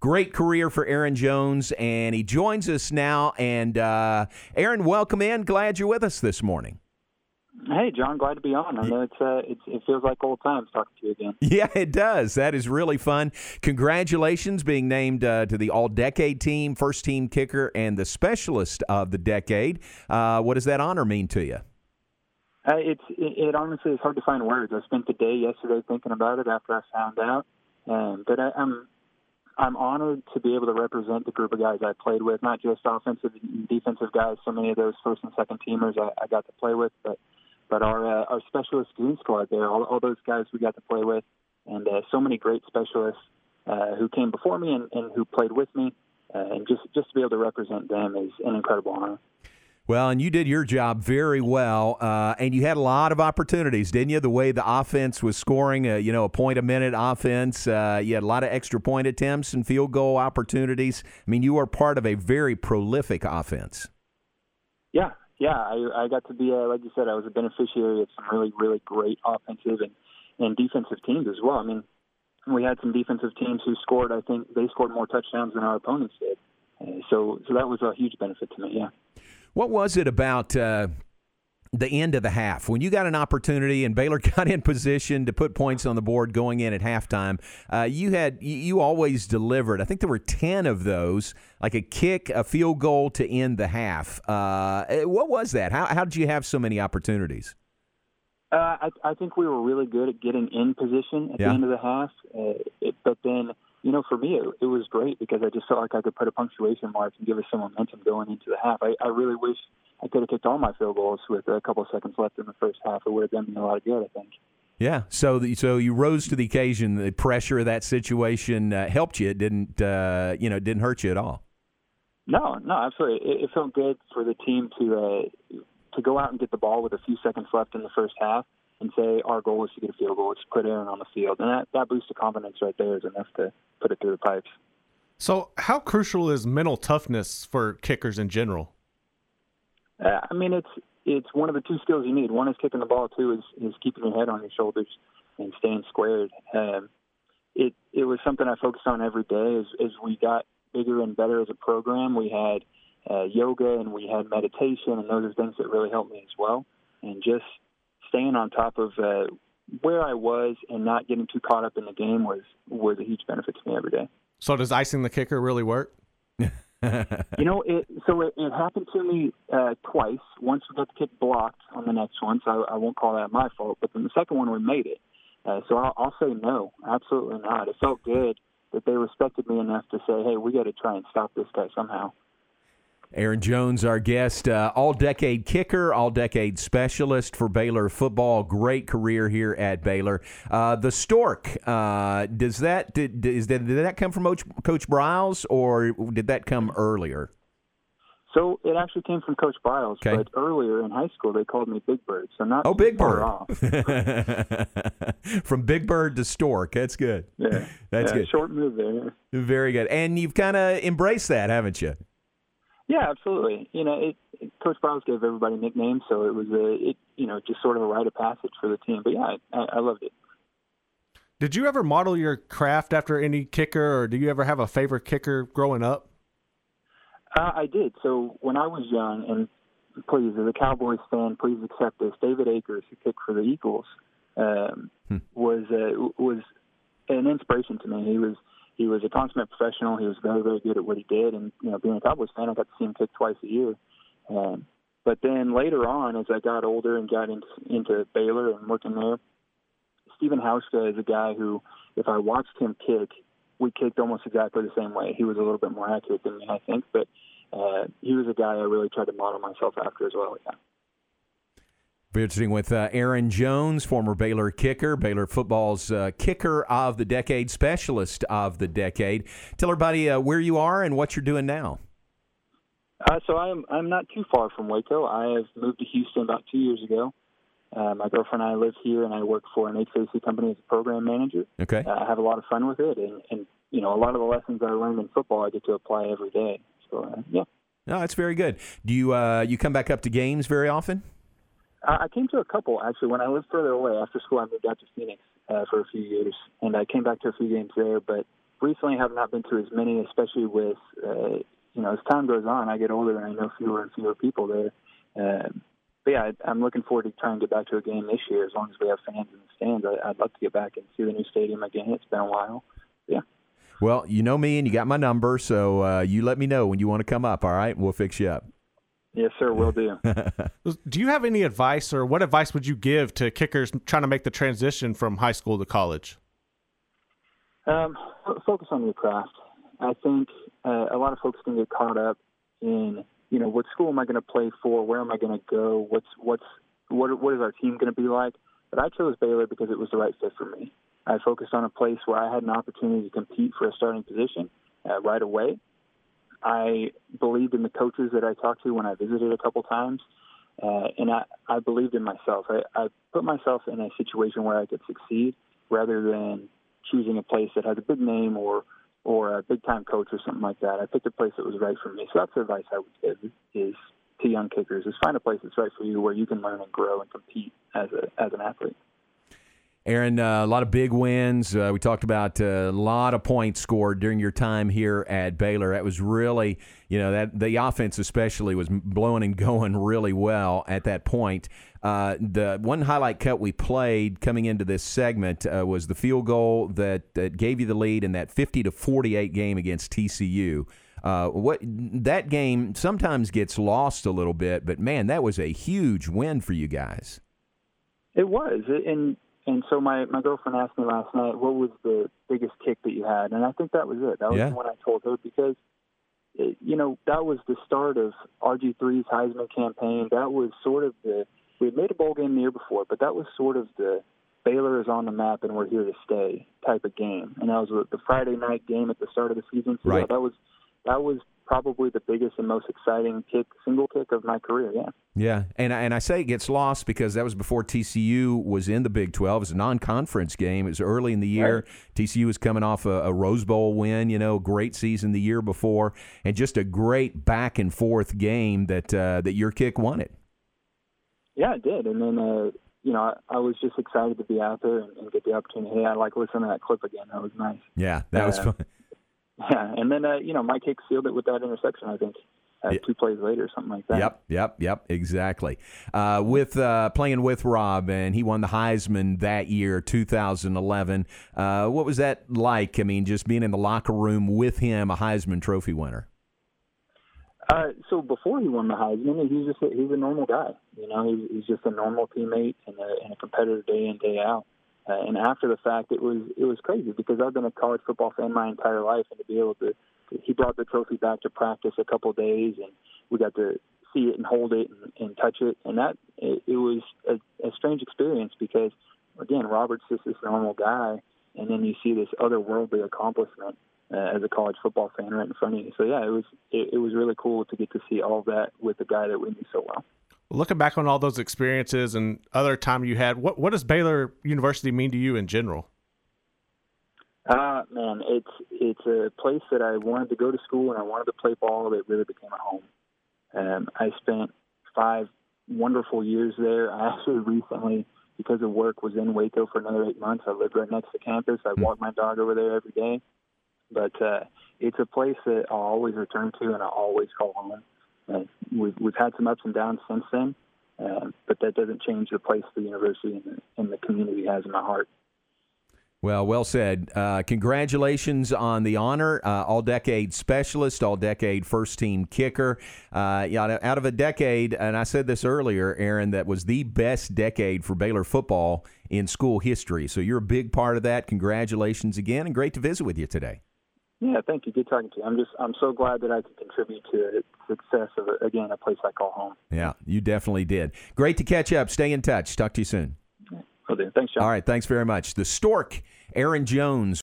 Great career for Aaron Jones, and he joins us now. And uh, Aaron, welcome in. Glad you're with us this morning. Hey, John, glad to be on. I know it's, uh, it's it feels like old times talking to you again. Yeah, it does. That is really fun. Congratulations being named uh, to the All Decade team, first team kicker, and the specialist of the decade. Uh, what does that honor mean to you? Uh, it's it, it, honestly is hard to find words. I spent the day yesterday thinking about it after I found out, um, but I, I'm I'm honored to be able to represent the group of guys I played with, not just offensive and defensive guys. So many of those first and second teamers I, I got to play with, but but our uh, our specialist goon squad there, all, all those guys we got to play with, and uh, so many great specialists uh, who came before me and, and who played with me, uh, and just just to be able to represent them is an incredible honor. Well, and you did your job very well, uh, and you had a lot of opportunities, didn't you? The way the offense was scoring, uh, you know, a point a minute offense. Uh, you had a lot of extra point attempts and field goal opportunities. I mean, you are part of a very prolific offense. Yeah, yeah, I, I got to be, a, like you said, I was a beneficiary of some really, really great offensive and, and defensive teams as well. I mean, we had some defensive teams who scored. I think they scored more touchdowns than our opponents did. Uh, so, so that was a huge benefit to me. Yeah. What was it about? Uh, the end of the half when you got an opportunity and Baylor got in position to put points on the board going in at halftime. Uh, you had you always delivered. I think there were ten of those, like a kick, a field goal to end the half. Uh, eh, what was that? How how did you have so many opportunities? Uh, I, I think we were really good at getting in position at yeah. the end of the half, uh, it, but then you know, for me, it, it was great because I just felt like I could put a punctuation mark and give us some momentum going into the half. I, I really wish I could have kicked all my field goals with a couple of seconds left in the first half. It would have done me a lot of good, I think. Yeah, so the, so you rose to the occasion. The pressure of that situation uh, helped you. It didn't, uh, you know, it didn't hurt you at all. No, no, absolutely. It, it felt good for the team to uh, to go out and get the ball with a few seconds left in the first half and say our goal is to get a field goal. Let's put Aaron on the field, and that that boost of confidence right there is enough to put it through the pipes. So, how crucial is mental toughness for kickers in general? Uh, I mean, it's it's one of the two skills you need. One is kicking the ball. Two is is keeping your head on your shoulders and staying squared. Um, it it was something I focused on every day as as we got bigger and better as a program. We had uh, yoga and we had meditation, and those are things that really helped me as well. And just staying on top of uh, where I was and not getting too caught up in the game was was a huge benefit to me every day. So does icing the kicker really work? you know, it, so it, it happened to me uh, twice. Once we got the kick blocked on the next one, so I, I won't call that my fault. But then the second one, we made it. Uh, so I'll, I'll say no, absolutely not. It felt good that they respected me enough to say, "Hey, we got to try and stop this guy somehow." Aaron Jones, our guest, uh, all decade kicker, all decade specialist for Baylor football. Great career here at Baylor. Uh, the Stork, uh, does that did, is that, did that come from Coach, Coach Briles or did that come earlier? So it actually came from Coach Briles, okay. but earlier in high school they called me Big Bird. So not oh Big Bird from Big Bird to Stork. That's good. Yeah, that's yeah, good. Short move there. Very good, and you've kind of embraced that, haven't you? Yeah, absolutely. You know, it, it, Coach Briles gave everybody nicknames, so it was a, it, you know, just sort of a rite of passage for the team. But yeah, I, I loved it. Did you ever model your craft after any kicker, or do you ever have a favorite kicker growing up? Uh, I did. So when I was young, and please, as a Cowboys fan, please accept this. David Akers, who kicked for the Eagles, um, hmm. was uh, was an inspiration to me. He was he was a consummate professional. He was very, very good at what he did. And, you know, being a Cowboys fan, I got to see him kick twice a year. Um, but then later on, as I got older and got into, into Baylor and working there, Stephen Hauschka is a guy who, if I watched him kick, we kicked almost exactly the same way. He was a little bit more accurate than me, I think, but uh, he was a guy I really tried to model myself after as well. Yeah. Visiting with uh, Aaron Jones, former Baylor kicker, Baylor football's uh, kicker of the decade, specialist of the decade. Tell everybody uh, where you are and what you're doing now. Uh, so I'm I'm not too far from Waco. I have moved to Houston about two years ago. Uh, my girlfriend and I live here, and I work for an HVAC company as a program manager. Okay. Uh, I have a lot of fun with it, and, and you know a lot of the lessons I learned in football I get to apply every day. So yeah. No, that's very good. Do you you come back up to games very often? I came to a couple actually when I lived further away. After school, I moved out to Phoenix uh, for a few years, and I came back to a few games there. But recently have not been to as many, especially with uh, you know as time goes on, I get older and I know fewer and fewer people there. Uh, but yeah, I, I'm looking forward to trying to get back to a game this year. As long as we have fans in the stands, I, I'd love to get back and see the new stadium again. It's been a while. Yeah. Well, you know me and you got my number, so uh, you let me know when you want to come up. All right, we'll fix you up. Yes, sir. Will do. do you have any advice, or what advice would you give to kickers trying to make the transition from high school to college? Um, focus on your craft. I think uh, a lot of folks can get caught up in, you know, what school am I going to play for? Where am I going to go? What's what's what what is our team going to be like? But I chose Baylor because it was the right fit for me. I focused on a place where I had an opportunity to compete for a starting position uh, right away. I believed in the coaches that I talked to when I visited a couple times, uh, and I, I believed in myself. I, I put myself in a situation where I could succeed rather than choosing a place that has a big name or or a big time coach or something like that. I picked a place that was right for me. So that's the advice I would give is to young kickers is find a place that's right for you where you can learn and grow and compete as a as an athlete. Aaron, uh, a lot of big wins. Uh, we talked about uh, a lot of points scored during your time here at Baylor. That was really, you know, that the offense especially was blowing and going really well at that point. Uh, the one highlight cut we played coming into this segment uh, was the field goal that, that gave you the lead in that 50 to 48 game against TCU. Uh, what that game sometimes gets lost a little bit, but man, that was a huge win for you guys. It was, and and so my my girlfriend asked me last night, what was the biggest kick that you had? And I think that was it. That was yeah. the one I told her because, it, you know, that was the start of RG3's Heisman campaign. That was sort of the we had made a bowl game the year before, but that was sort of the Baylor is on the map and we're here to stay type of game. And that was the Friday night game at the start of the season. So right. yeah, that was that was probably the biggest and most exciting kick, single kick of my career. Yeah. Yeah, and and I say it gets lost because that was before TCU was in the Big Twelve. It was a non-conference game. It was early in the year. Right. TCU was coming off a, a, Rose Bowl win. You know, great season the year before, and just a great back and forth game that uh, that your kick won it. Yeah, it did, and then. Uh, you know, I, I was just excited to be out there and, and get the opportunity. Hey, I like listening to that clip again. That was nice. Yeah, that was Uh, fun. Yeah, and then uh, you know, my kick sealed it with that interception. I think uh, two plays later, something like that. Yep, yep, yep, exactly. Uh, with uh, playing with Rob, and he won the Heisman that year, 2011. Uh, what was that like? I mean, just being in the locker room with him, a Heisman Trophy winner. Uh, so before he won the Heisman, he was just a, he's a normal guy. You know, he's, he's just a normal teammate and a, and a competitor day in day out. Uh, and after the fact, it was it was crazy because I've been a college football fan my entire life, and to be able to, he brought the trophy back to practice a couple of days, and we got to see it and hold it and, and touch it, and that it, it was a, a strange experience because again, Robert's just this normal guy, and then you see this otherworldly accomplishment uh, as a college football fan right in front of you. So yeah, it was it, it was really cool to get to see all that with a guy that we knew so well. Looking back on all those experiences and other time you had, what what does Baylor University mean to you in general? Uh, man, it's it's a place that I wanted to go to school and I wanted to play ball. It really became a home. Um, I spent five wonderful years there. I actually recently, because of work, was in Waco for another eight months. I lived right next to campus. I walked my dog over there every day. But uh, it's a place that I'll always return to and I'll always call home. Uh, we've we've had some ups and downs since then, uh, but that doesn't change the place the university and the, and the community has in my heart. Well, well said. Uh, congratulations on the honor. Uh, all decade specialist, all decade first team kicker. Uh, out of a decade, and I said this earlier, Aaron, that was the best decade for Baylor football in school history. So you're a big part of that. Congratulations again, and great to visit with you today. Yeah, thank you. Good talking to you. I'm just I'm so glad that I could contribute to the success of again a place I call home. Yeah, you definitely did. Great to catch up. Stay in touch. Talk to you soon. Do. Thanks, John. All right, thanks very much. The Stork, Aaron Jones.